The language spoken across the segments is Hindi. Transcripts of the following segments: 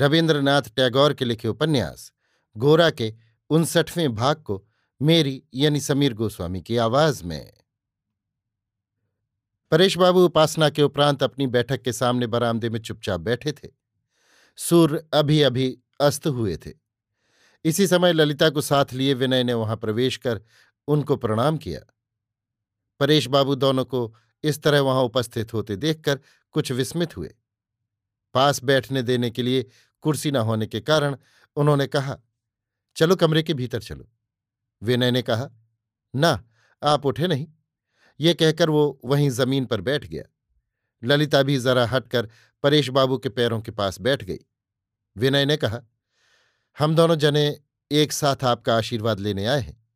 रविन्द्रनाथ टैगोर के लिखे उपन्यास, गोरा के उनसठवें भाग को मेरी यानी समीर गोस्वामी की आवाज़ में। परेश बाबू उपासना के उपरांत अपनी बैठक के सामने बरामदे में चुपचाप बैठे थे। सूर्य अभी अभी अस्त हुए थे। इसी समय ललिता को साथ लिए विनय ने वहाँ प्रवेश कर उनको प्रणाम किया। परेश बाबू दोनों को इस तरह वहाँ उपस्थित होते देखकर कुछ विस्मित हुए। पास बैठने देने के लिए कुर्सी न होने के कारण उन्होंने कहा, चलो कमरे के भीतर चलो। विनय ने कहा, ना, आप उठे नहीं। ये कहकर वो वहीं ज़मीन पर बैठ गया। ललिता भी जरा हटकर परेश बाबू के पैरों के पास बैठ गई। विनय ने कहा, हम दोनों जने एक साथ आपका आशीर्वाद लेने आए हैं।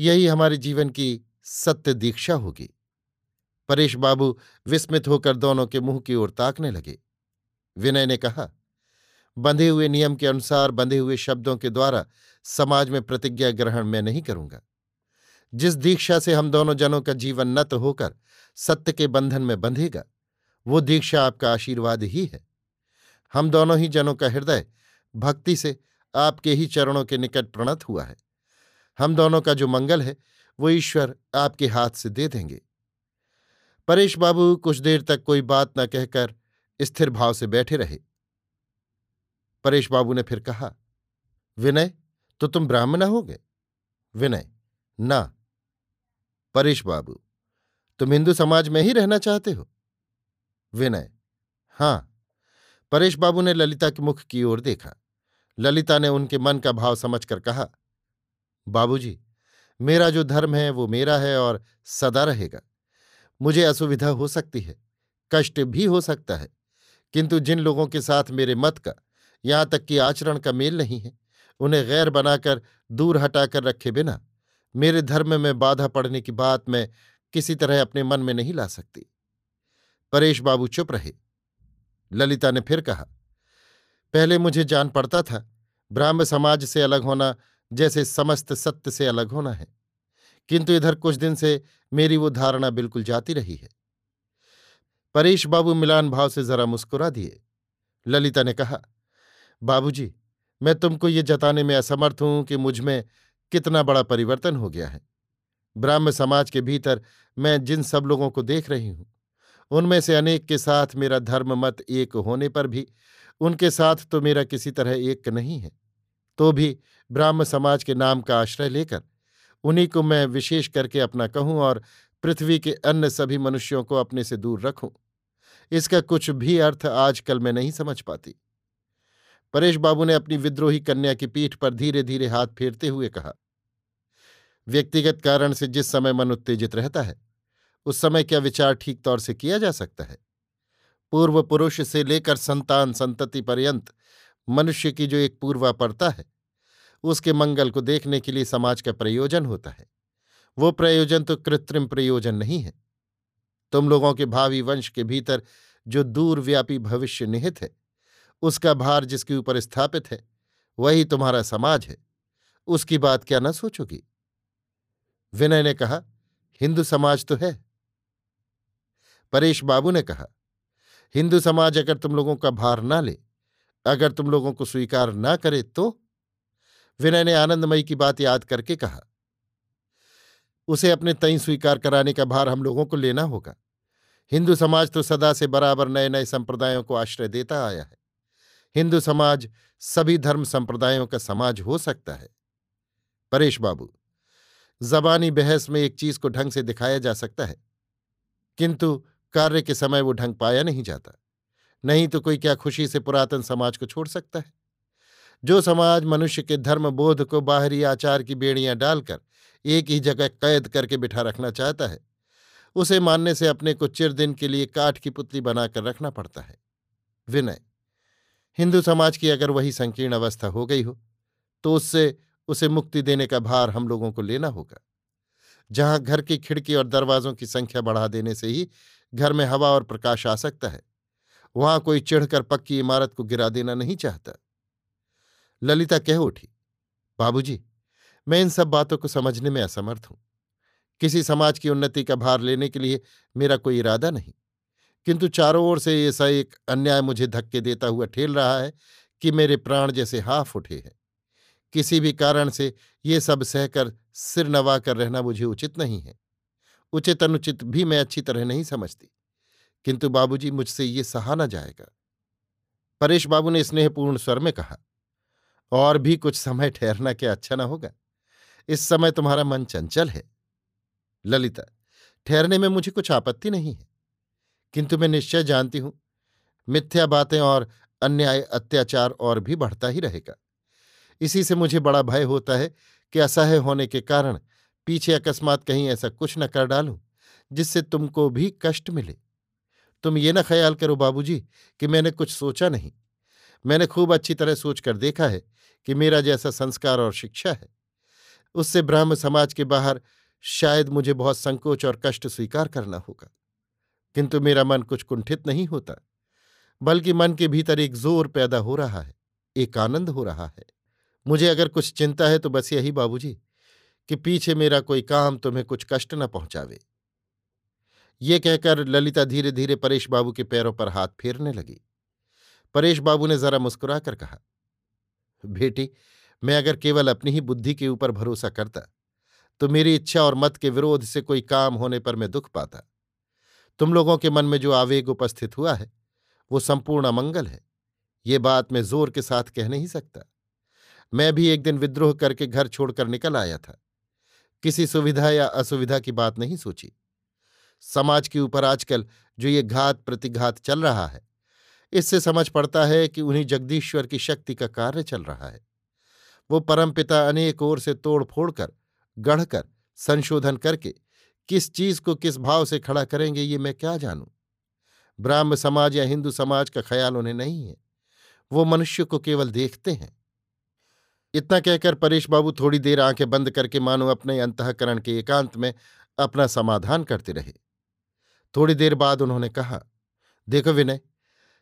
यही हमारे जीवन की सत्य दीक्षा होगी। परेश बाबू विस्मित होकर दोनों के मुँह की ओर ताकने लगे। विनय ने कहा बंधे हुए नियम के अनुसार, बंधे हुए शब्दों के द्वारा समाज में प्रतिज्ञा ग्रहण मैं नहीं करूँगा। जिस दीक्षा से हम दोनों जनों का जीवन नत होकर सत्य के बंधन में बंधेगा, वो दीक्षा आपका आशीर्वाद ही है। हम दोनों ही जनों का हृदय भक्ति से आपके ही चरणों के निकट प्रणत हुआ है। हम दोनों का जो मंगल है, वो ईश्वर आपके हाथ से दे देंगे। परेश बाबू कुछ देर तक कोई बात न कहकर स्थिर भाव से बैठे रहे। परेश बाबू ने फिर कहा, विनय तो तुम ब्राह्मण हो गए विनय, ना। परेश बाबू, तुम हिंदू समाज में ही रहना चाहते हो? विनय, हाँ। परेश बाबू ने ललिता के मुख की ओर देखा। ललिता ने उनके मन का भाव समझकर कहा, बाबूजी, मेरा जो धर्म है, वो मेरा है और सदा रहेगा। मुझे असुविधा हो सकती है, कष्ट भी हो सकता है, किंतु जिन लोगों के साथ मेरे मत का यहाँ तक कि आचरण का मेल नहीं है। उन्हें गैर बनाकर दूर हटाकर रखे बिना, मेरे धर्म में बाधा पड़ने की बात मैं किसी तरह अपने मन में नहीं ला सकती। परेश बाबू चुप रहे। ललिता ने फिर कहा, पहले मुझे जान पड़ता था, ब्राह्म समाज से अलग होना जैसे समस्त सत्य से अलग होना है। किंतु इधर कुछ दिन से मेरी वो धारणा बिल्कुल जाती रही है। परेश बाबू मिलान भाव से जरा मुस्कुरा दिए। ललिता ने कहा बाबूजी मैं तुमको ये जताने में असमर्थ हूँ कि मुझमें कितना बड़ा परिवर्तन हो गया है। ब्राह्म समाज के भीतर मैं जिन सब लोगों को देख रही हूँ, उनमें से अनेक के साथ मेरा धर्म मत एक होने पर भी, उनके साथ तो मेरा किसी तरह एक नहीं है। तो भी ब्राह्म समाज के नाम का आश्रय लेकर, उन्हीं को मैं विशेष करके अपना कहूँ और पृथ्वी के अन्य सभी मनुष्यों को अपने से दूर रखूँ। इसका कुछ भी अर्थ आजकल मैं नहीं समझ पाती। परेश बाबू ने अपनी विद्रोही कन्या की पीठ पर धीरे धीरे हाथ फेरते हुए कहा, व्यक्तिगत कारण से जिस समय मन उत्तेजित रहता है, उस समय क्या विचार ठीक तौर से किया जा सकता है? पूर्व पुरुष से लेकर संतान संतति पर्यंत मनुष्य की जो एक पूर्वा पड़ता है, उसके मंगल को देखने के लिए समाज का प्रयोजन होता है। वो प्रयोजन तो कृत्रिम प्रयोजन नहीं है। तुम लोगों के भावी वंश के भीतर जो दूरव्यापी भविष्य निहित है उसका भार जिसके ऊपर स्थापित है, वही तुम्हारा समाज है। उसकी बात क्या न सोचोगी? विनय ने कहा, हिंदू समाज तो है। परेश बाबू ने कहा, हिंदू समाज अगर तुम लोगों का भार ना ले, अगर तुम लोगों को स्वीकार ना करे तो? विनय ने आनंदमयी की बात याद करके कहा, उसे अपने तई स्वीकार कराने का भार हम लोगों को लेना होगा। हिंदू समाज तो सदा से बराबर नए नए संप्रदायों को आश्रय देता आया है। हिंदू समाज सभी धर्म संप्रदायों का समाज हो सकता है। परेश बाबू, जबानी बहस में एक चीज़ को ढंग से दिखाया जा सकता है। किंतु कार्य के समय वो ढंग पाया नहीं जाता। नहीं तो कोई क्या खुशी से पुरातन समाज को छोड़ सकता है? जो समाज मनुष्य के धर्म बोध को बाहरी आचार की बेड़ियाँ डालकर एक ही जगह कैद करके बिठा रखना चाहता है, उसे मानने से अपने को चिर दिन के लिए काठ की पुतली बनाकर रखना पड़ता है। विनय हिंदू समाज की अगर वही संकीर्ण अवस्था हो गई हो तो उससे, उसे मुक्ति देने का भार हम लोगों को लेना होगा। जहाँ घर की खिड़की और दरवाजों की संख्या बढ़ा देने से ही घर में हवा और प्रकाश आ सकता है, वहाँ कोई चिढ़कर पक्की इमारत को गिरा देना नहीं चाहता। ललिता कह उठी, बाबूजी, मैं इन सब बातों को समझने में असमर्थ हूँ। किसी समाज की उन्नति का भार लेने के लिए मेरा कोई इरादा नहीं। किंतु चारों ओर से ऐसा एक अन्याय मुझे धक्के देता हुआ ठेल रहा है कि मेरे प्राण जैसे हाफ़ उठे हैं। किसी भी कारण से ये सब सहकर सिर नवा कर रहना मुझे उचित नहीं है। उचित अनुचित भी मैं अच्छी तरह नहीं समझती। किंतु बाबूजी मुझसे ये सहा न जाएगा। परेश बाबू ने स्नेहपूर्ण स्वर में कहा, और भी कुछ समय ठहरना क्या अच्छा ना होगा? इस समय तुम्हारा मन चंचल है। ललिता, ठहरने में मुझे कुछ आपत्ति नहीं है। किंतु मैं निश्चय जानती हूँ, मिथ्या बातें और अन्याय अत्याचार और भी बढ़ता ही रहेगा। इसी से मुझे बड़ा भय होता है कि असह्य होने के कारण पीछे अकस्मात कहीं ऐसा कुछ न कर डालूं, जिससे तुमको भी कष्ट मिले। तुम ये न ख्याल करो बाबूजी कि मैंने कुछ सोचा नहीं। मैंने खूब अच्छी तरह सोचकर देखा है कि मेरा जैसा संस्कार और शिक्षा है। उससे ब्राह्म समाज के बाहर शायद मुझे बहुत संकोच और कष्ट स्वीकार करना होगा। किंतु मेरा मन कुछ कुंठित नहीं होता, बल्कि मन के भीतर एक ज़ोर पैदा हो रहा है, एक आनंद हो रहा है। मुझे अगर कुछ चिंता है तो बस यही, बाबूजी, कि पीछे मेरा कोई काम तुम्हें कुछ कष्ट न पहुंचावे। ये कहकर ललिता धीरे धीरे परेश बाबू के पैरों पर हाथ फेरने लगी। परेश बाबू ने जरा मुस्कुराकर कहा, बेटी, मैं अगर केवल अपनी ही बुद्धि के ऊपर भरोसा करता तो मेरी इच्छा और मत के विरोध से कोई काम होने पर मैं दुख पाता। तुम लोगों के मन में जो आवेग उपस्थित हुआ है, वो संपूर्ण अमंगल है। ये बात मैं ज़ोर के साथ कह नहीं सकता। मैं भी एक दिन विद्रोह करके घर छोड़कर निकल आया था। किसी सुविधा या असुविधा की बात नहीं सोची। समाज के ऊपर आजकल जो ये घात प्रतिघात चल रहा है, इससे समझ पड़ता है कि उन्हीं जगदीश्वर की शक्ति का कार्य चल रहा है। वो परमपिता अनेक ओर से तोड़ फोड़ कर गढ़कर, संशोधन करके किस चीज़ को किस भाव से खड़ा करेंगे, ये मैं क्या जानूं? ब्राह्म समाज या हिंदू समाज का ख्याल उन्हें नहीं है। वो मनुष्य को केवल देखते हैं। इतना कहकर परेश बाबू थोड़ी देर आँखें बंद करके मानो अपने अंतकरण के एकांत में अपना समाधान करते रहे। थोड़ी देर बाद उन्होंने कहा, देखो विनय,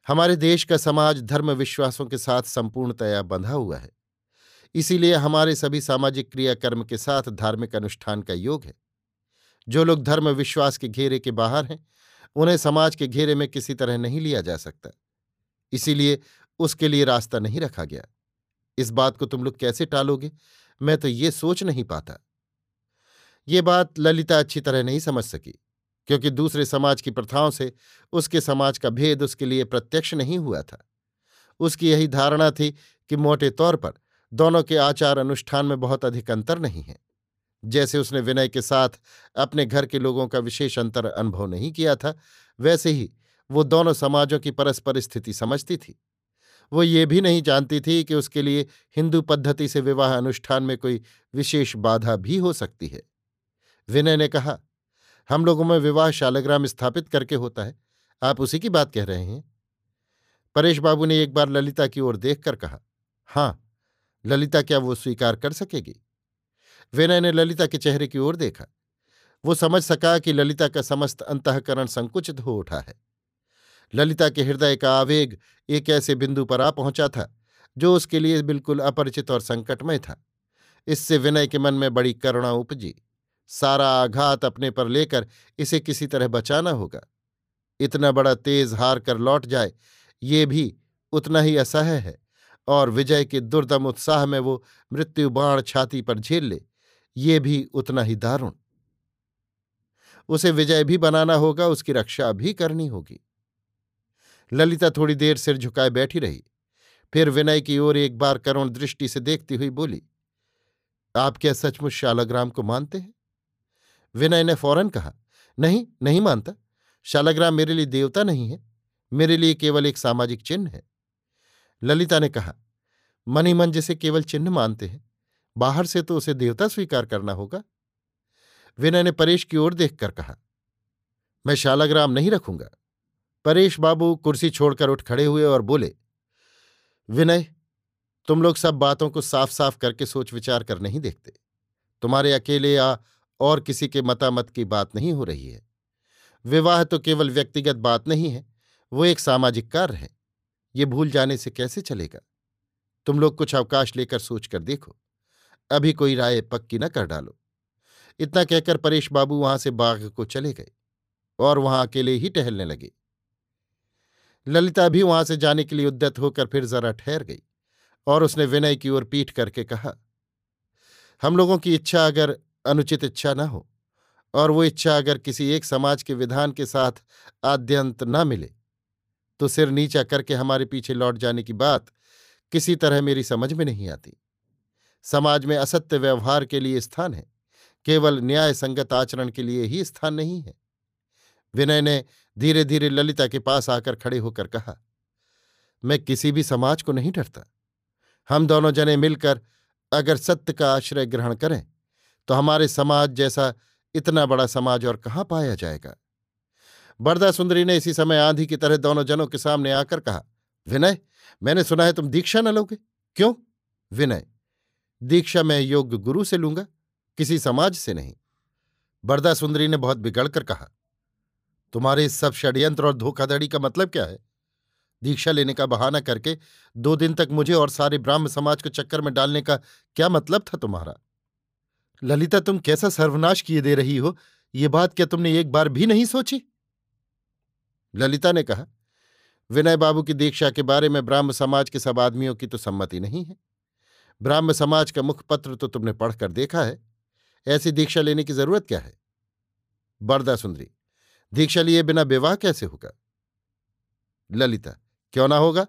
हमारे देश का समाज धर्म विश्वासों के साथ संपूर्णतया बंधा हुआ है। इसीलिए हमारे सभी सामाजिक क्रियाकर्म के साथ धार्मिक अनुष्ठान का योग है। जो लोग धर्म विश्वास के घेरे के बाहर हैं, उन्हें समाज के घेरे में किसी तरह नहीं लिया जा सकता। इसीलिए उसके लिए रास्ता नहीं रखा गया। इस बात को तुम लोग कैसे टालोगे? मैं तो ये सोच नहीं पाता। ये बात ललिता अच्छी तरह नहीं समझ सकी, क्योंकि दूसरे समाज की प्रथाओं से उसके समाज का भेद उसके लिए प्रत्यक्ष नहीं हुआ था। उसकी यही धारणा थी कि मोटे तौर पर दोनों के आचार अनुष्ठान में बहुत अधिक अंतर नहीं है। जैसे उसने विनय के साथ अपने घर के लोगों का विशेष अंतर अनुभव नहीं किया था, वैसे ही वो दोनों समाजों की परस्पर स्थिति समझती थी। वो ये भी नहीं जानती थी कि उसके लिए हिंदू पद्धति से विवाह अनुष्ठान में कोई विशेष बाधा भी हो सकती है। विनय ने कहा, हम लोगों में विवाह शालग्राम स्थापित करके होता है। आप उसी की बात कह रहे हैं? परेश बाबू ने एक बार ललिता की ओर देखकर कहा हाँ ललिता क्या वो स्वीकार कर सकेगी? विनय ने ललिता के चेहरे की ओर देखा। वो समझ सका कि ललिता का समस्त अंतकरण संकुचित हो उठा है। ललिता के हृदय का आवेग एक ऐसे बिंदु पर आ पहुँचा था, जो उसके लिए बिल्कुल अपरिचित और संकटमय था। इससे विनय के मन में बड़ी करुणा उपजी। सारा आघात अपने पर लेकर इसे किसी तरह बचाना होगा। इतना बड़ा तेज हार कर लौट जाए, ये भी उतना ही असह्य है, और विजय के दुर्दम उत्साह में वो मृत्यु बाण छाती पर झेल ले। ये भी उतना ही दारुण। उसे विजय भी बनाना होगा, उसकी रक्षा भी करनी होगी। ललिता थोड़ी देर सिर झुकाए बैठी रही, फिर विनय की ओर एक बार करुण दृष्टि से देखती हुई बोली, आप क्या सचमुच शालाग्राम को मानते हैं? विनय ने फ़ौरन कहा, नहीं नहीं मानता। शालाग्राम मेरे लिए देवता नहीं है, मेरे लिए केवल एक सामाजिक चिन्ह है। ललिता ने कहा मन मन जिसे केवल चिन्ह मानते हैं। बाहर से तो उसे देवता स्वीकार करना होगा। विनय ने परेश की ओर देखकर कहा, मैं शालाग्राम नहीं रखूँगा। परेश बाबू कुर्सी छोड़कर उठ खड़े हुए और बोले, विनय, तुम लोग सब बातों को साफ़ साफ़ करके सोच विचार कर नहीं देखते। तुम्हारे अकेले या और किसी के मतामत की बात नहीं हो रही है। विवाह तो केवल व्यक्तिगत बात नहीं है, वो एक सामाजिक कार्य है। ये भूल जाने से कैसे चलेगा? तुम लोग कुछ अवकाश लेकर सोच कर देखो। अभी कोई राय पक्की न कर डालो। इतना कहकर परेश बाबू वहाँ से बाग को चले गए और वहाँ अकेले ही टहलने लगे। ललिता भी वहाँ से जाने के लिए उद्यत होकर फिर जरा ठहर गई और उसने विनय की ओर पीठ करके कहा, हम लोगों की इच्छा अगर अनुचित इच्छा न हो और वो इच्छा अगर किसी एक समाज के विधान के साथ आद्यंत न मिले तो सिर नीचा करके हमारे पीछे लौट जाने की बात किसी तरह मेरी समझ में नहीं आती। समाज में असत्य व्यवहार के लिए स्थान है, केवल न्याय संगत आचरण के लिए ही स्थान नहीं है। विनय ने धीरे धीरे ललिता के पास आकर खड़े होकर कहा, मैं किसी भी समाज को नहीं डरता। हम दोनों जने मिलकर अगर सत्य का आश्रय ग्रहण करें तो हमारे समाज जैसा इतना बड़ा समाज और कहाँ पाया जाएगा? बरदा सुंदरी ने इसी समय आंधी की तरह दोनों जनों के सामने आकर कहा, विनय, मैंने सुना है तुम दीक्षा न लोगे। क्यों? विनय दीक्षा मैं योग्य गुरु से लूँगा, किसी समाज से नहीं। बरदा सुंदरी ने बहुत बिगड़कर कहा, तुम्हारे इस सब षड्यंत्र और धोखाधड़ी का मतलब क्या है? दीक्षा लेने का बहाना करके दो दिन तक मुझे और सारे ब्राह्म समाज को चक्कर में डालने का क्या मतलब था तुम्हारा? ललिता, तुम कैसा सर्वनाश किए दे रही हो? ये बात क्या तुमने एक बार भी नहीं सोची? ललिता ने कहा विनय बाबू की दीक्षा के बारे में ब्राह्म समाज के सब आदमियों की तो सम्मति नहीं है। ब्राह्म समाज का मुखपत्र तो तुमने पढ़कर देखा है। ऐसी दीक्षा लेने की ज़रूरत क्या है? बरदा सुंदरी, दीक्षा लिए बिना विवाह कैसे होगा? ललिता, क्यों ना होगा?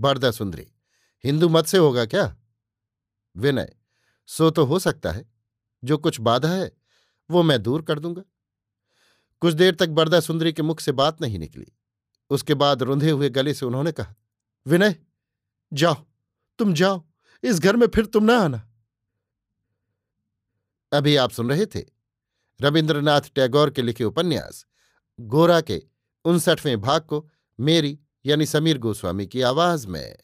बरदा सुंदरी, हिंदू मत से होगा क्या? विनय, सो तो हो सकता है। जो कुछ बाधा है, वो मैं दूर कर दूँगा। कुछ देर तक बरदा सुंदरी के मुख से बात नहीं निकली। उसके बाद रुंधे हुए गले से उन्होंने कहा, विनय, जाओ, तुम जाओ। इस घर में फिर तुम ना आना। अभी आप सुन रहे थे रविन्द्रनाथ टैगोर के लिखे उपन्यास, गोरा के उनसठवें भाग को मेरी यानी समीर गोस्वामी की आवाज़ में।